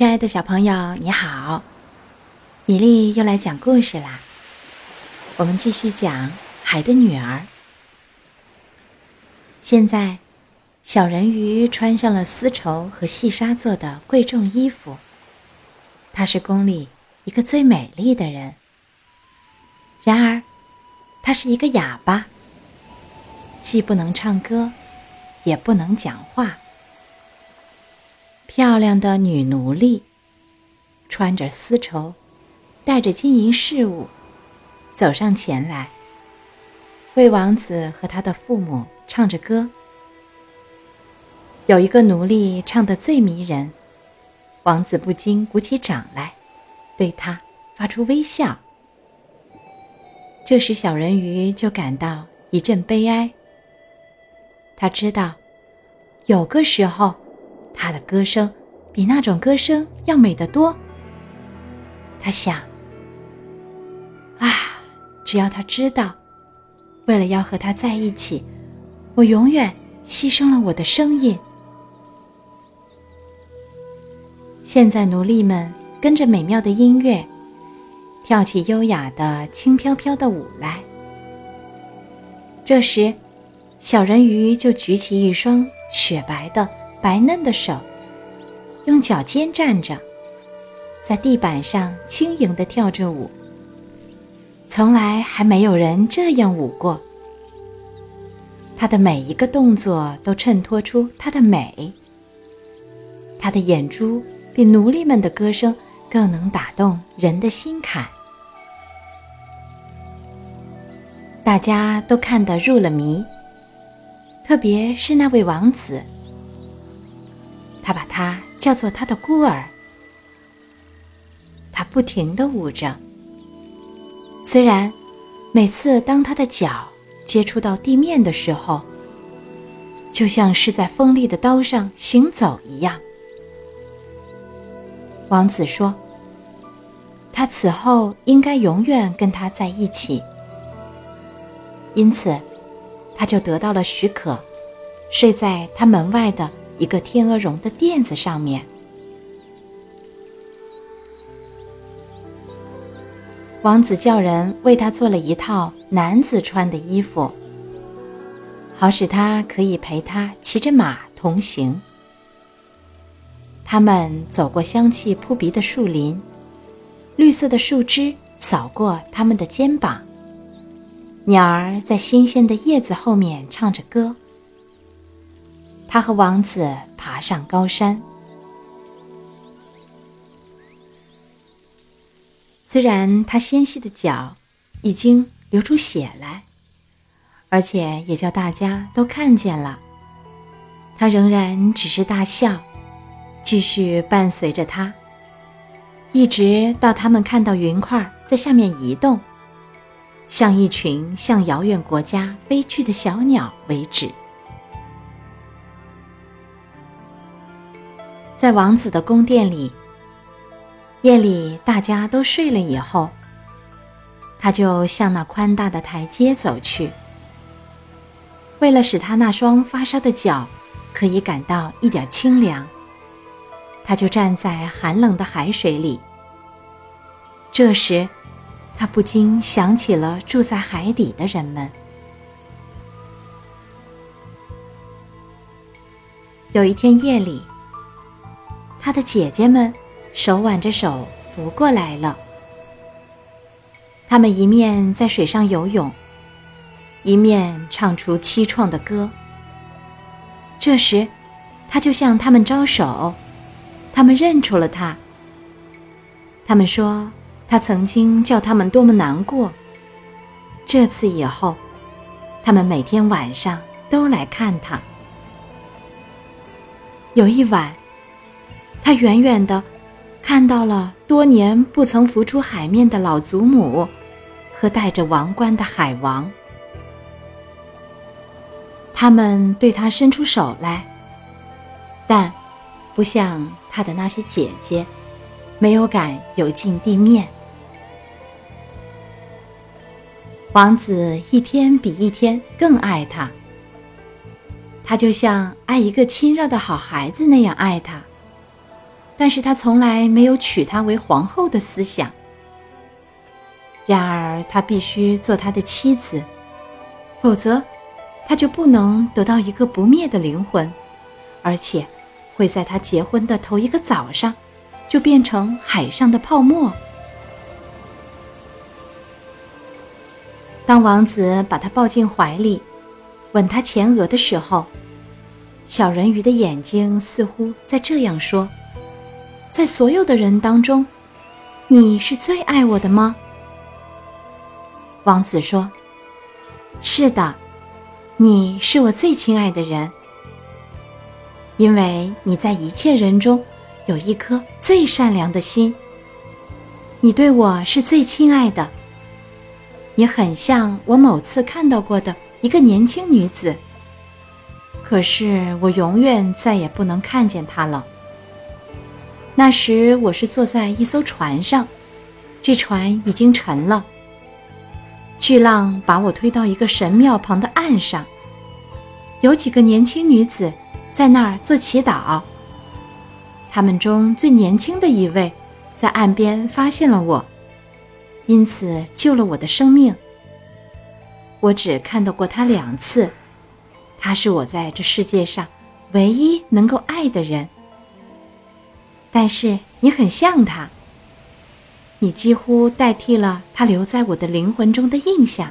亲爱的小朋友，你好，米粒又来讲故事啦。我们继续讲《海的女儿》。现在，小人鱼穿上了丝绸和细纱做的贵重衣服。她是宫里一个最美丽的人。然而，她是一个哑巴，既不能唱歌，也不能讲话。漂亮的女奴隶，穿着丝绸，带着金银饰物，走上前来，为王子和他的父母唱着歌。有一个奴隶唱得最迷人，王子不禁鼓起掌来，对他发出微笑。这时，小人鱼就感到一阵悲哀。他知道，有个时候。他的歌声比那种歌声要美得多。他想：啊，只要他知道，为了要和他在一起，我永远牺牲了我的声音。现在，奴隶们跟着美妙的音乐，跳起优雅的、轻飘飘的舞来。这时，小人鱼就举起一双雪白的。白嫩的手，用脚尖站着，在地板上轻盈地跳着舞。从来还没有人这样舞过。他的每一个动作都衬托出他的美。他的眼珠比奴隶们的歌声更能打动人的心坎。大家都看得入了迷，特别是那位王子。他把她叫做他的孤儿。他不停地舞着，虽然每次当他的脚接触到地面的时候，就像是在锋利的刀上行走一样。王子说：“他此后应该永远跟他在一起。”因此，他就得到了许可，睡在他门外的。一个天鹅绒的垫子上面，王子叫人为他做了一套男子穿的衣服，好使他可以陪他骑着马同行。他们走过香气扑鼻的树林，绿色的树枝扫过他们的肩膀，鸟儿在新鲜的叶子后面唱着歌。他和王子爬上高山，虽然他纤细的脚已经流出血来，而且也叫大家都看见了，他仍然只是大笑，继续伴随着他，一直到他们看到云块在下面移动，像一群向遥远国家飞去的小鸟为止。在王子的宫殿里，夜里大家都睡了以后，他就向那宽大的台阶走去。为了使他那双发烧的脚可以感到一点清凉，他就站在寒冷的海水里。这时，他不禁想起了住在海底的人们。有一天夜里。他的姐姐们手挽着手浮过来了。他们一面在水上游泳，一面唱出凄怆的歌。这时，他就向他们招手，他们认出了他。他们说，他曾经叫他们多么难过。这次以后，他们每天晚上都来看他。有一晚。他远远的看到了多年不曾浮出海面的老祖母和戴着王冠的海王，他们对他伸出手来，但不像他的那些姐姐，没有敢游进地面。王子一天比一天更爱他，他就像爱一个亲热的好孩子那样爱他。但是他从来没有娶她为皇后的思想。然而，他必须做她的妻子，否则，他就不能得到一个不灭的灵魂，而且会在他结婚的头一个早上，就变成海上的泡沫。当王子把她抱进怀里，吻她前额的时候，小人鱼的眼睛似乎在这样说。在所有的人当中，你是最爱我的吗？王子说：“是的，你是我最亲爱的人，因为你在一切人中有一颗最善良的心。你对我是最亲爱的，你很像我某次看到过的一个年轻女子，可是我永远再也不能看见她了。”那时我是坐在一艘船上，这船已经沉了。巨浪把我推到一个神庙旁的岸上，有几个年轻女子在那儿做祈祷。她们中最年轻的一位在岸边发现了我，因此救了我的生命。我只看到过她两次，她是我在这世界上唯一能够爱的人。但是你很像他，你几乎代替了他留在我的灵魂中的印象。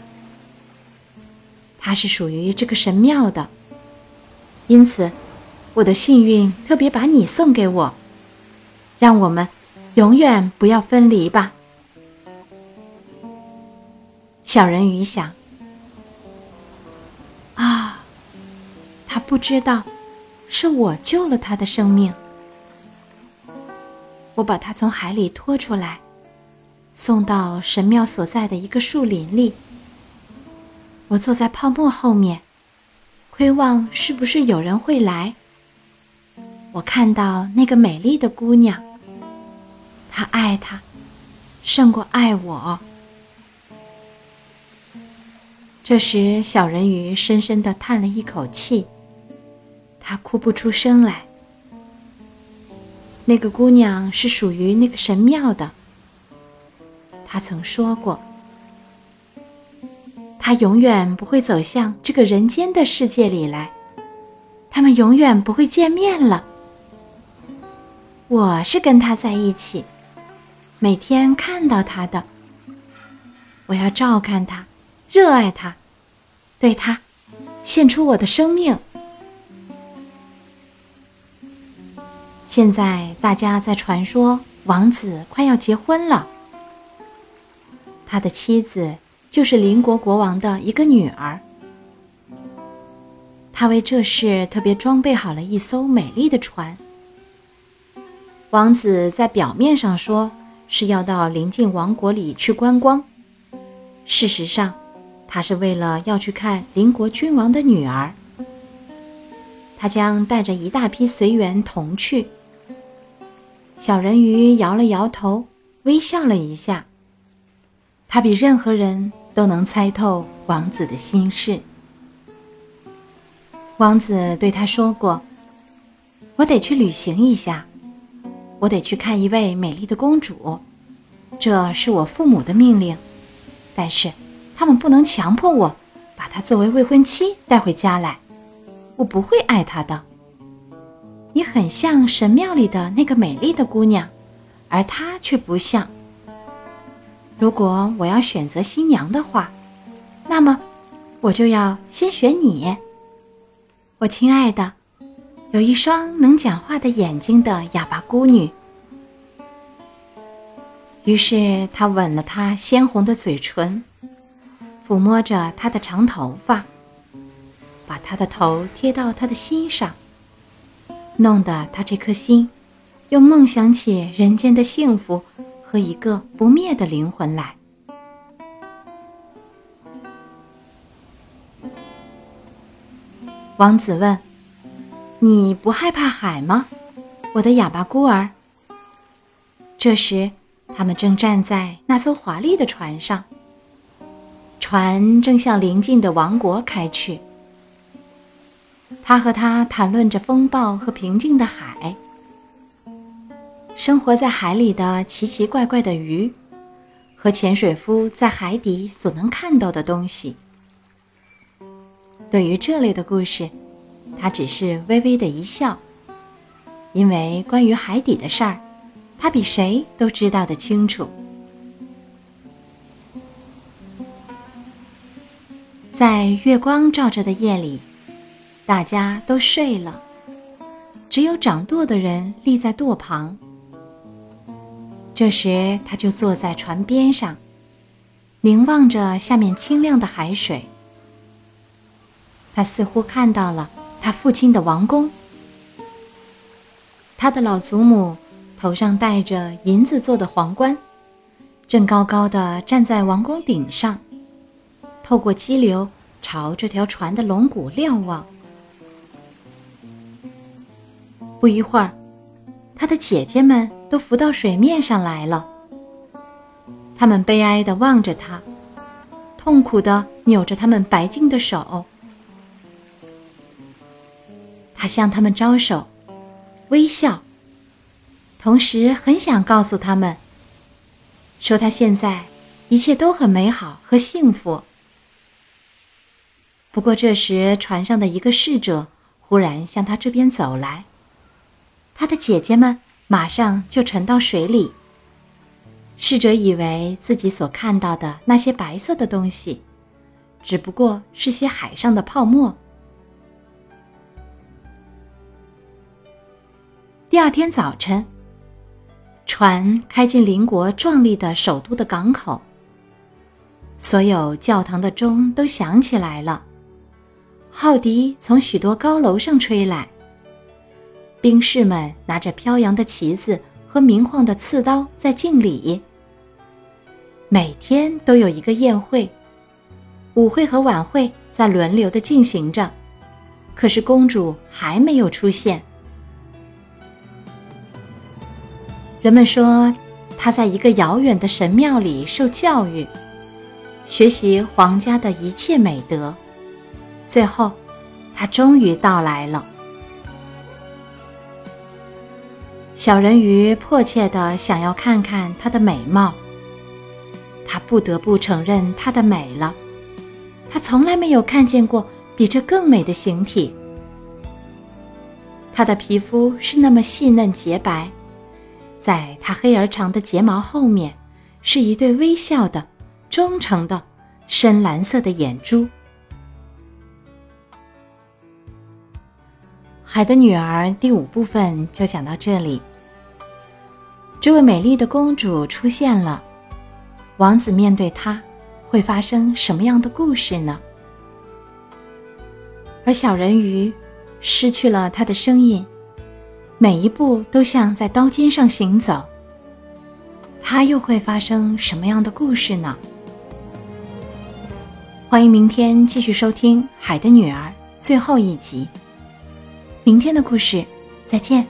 他是属于这个神庙的，因此我的幸运特别把你送给我，让我们永远不要分离吧。小人鱼想：啊，他不知道是我救了他的生命。我把他从海里拖出来，送到神庙所在的一个树林里。我坐在泡沫后面，窥望是不是有人会来。我看到那个美丽的姑娘，她爱他，胜过爱我。这时，小人鱼深深的叹了一口气，他哭不出声来。那个姑娘是属于那个神庙的。她曾说过，她永远不会走向这个人间的世界里来，他们永远不会见面了。我是跟她在一起，每天看到她的。我要照看她，热爱她，对她献出我的生命。现在大家在传说，王子快要结婚了。他的妻子就是邻国国王的一个女儿。他为这事特别装备好了一艘美丽的船。王子在表面上说是要到邻近王国里去观光，事实上，他是为了要去看邻国君王的女儿。他将带着一大批随员同去。小人鱼摇了摇头，微笑了一下。他比任何人都能猜透王子的心事。王子对他说过：“我得去旅行一下，我得去看一位美丽的公主，这是我父母的命令。但是他们不能强迫我把她作为未婚妻带回家来，我不会爱她的。”你很像神庙里的那个美丽的姑娘，而她却不像。如果我要选择新娘的话，那么我就要先选你，我亲爱的，有一双能讲话的眼睛的哑巴姑女。于是他吻了她鲜红的嘴唇，抚摸着她的长头发，把她的头贴到她的心上。弄得他这颗心，又梦想起人间的幸福和一个不灭的灵魂来。王子问：“你不害怕海吗，我的哑巴孤儿？”这时，他们正站在那艘华丽的船上，船正向邻近的王国开去。他和他谈论着风暴和平静的海。生活在海里的奇奇怪怪的鱼，和潜水夫在海底所能看到的东西。对于这类的故事，他只是微微的一笑，因为关于海底的事儿，他比谁都知道的清楚。在月光照着的夜里，大家都睡了，只有掌舵的人立在舵旁。这时，他就坐在船边上，凝望着下面清亮的海水。他似乎看到了他父亲的王宫，他的老祖母头上戴着银子做的皇冠，正高高的站在王宫顶上，透过激流朝这条船的龙骨瞭望。不一会儿，他的姐姐们都浮到水面上来了，他们悲哀地望着他，痛苦地扭着他们白净的手。他向他们招手，微笑，同时很想告诉他们，说他现在一切都很美好和幸福。不过这时，船上的一个侍者忽然向他这边走来，他的姐姐们马上就沉到水里。侍者以为自己所看到的那些白色的东西，只不过是些海上的泡沫。第二天早晨，船开进邻国壮丽的首都的港口。所有教堂的钟都响起来了，号笛从许多高楼上吹来。兵士们拿着飘扬的旗子和明晃的刺刀在敬礼。每天都有一个宴会，舞会和晚会在轮流的进行着，可是公主还没有出现。人们说，他在一个遥远的神庙里受教育，学习皇家的一切美德。最后，他终于到来了。小人鱼迫切的想要看看她的美貌。他不得不承认她的美了。他从来没有看见过比这更美的形体。她的皮肤是那么细嫩洁白。在她黑而长的睫毛后面，是一对微笑的、忠诚的、深蓝色的眼珠。《海的女儿》第五部分就讲到这里。这位美丽的公主出现了，王子面对她，会发生什么样的故事呢？而小人鱼失去了他的声音。每一步都像在刀尖上行走。他又会发生什么样的故事呢？欢迎明天继续收听《海的女儿》最后一集。明天的故事，再见。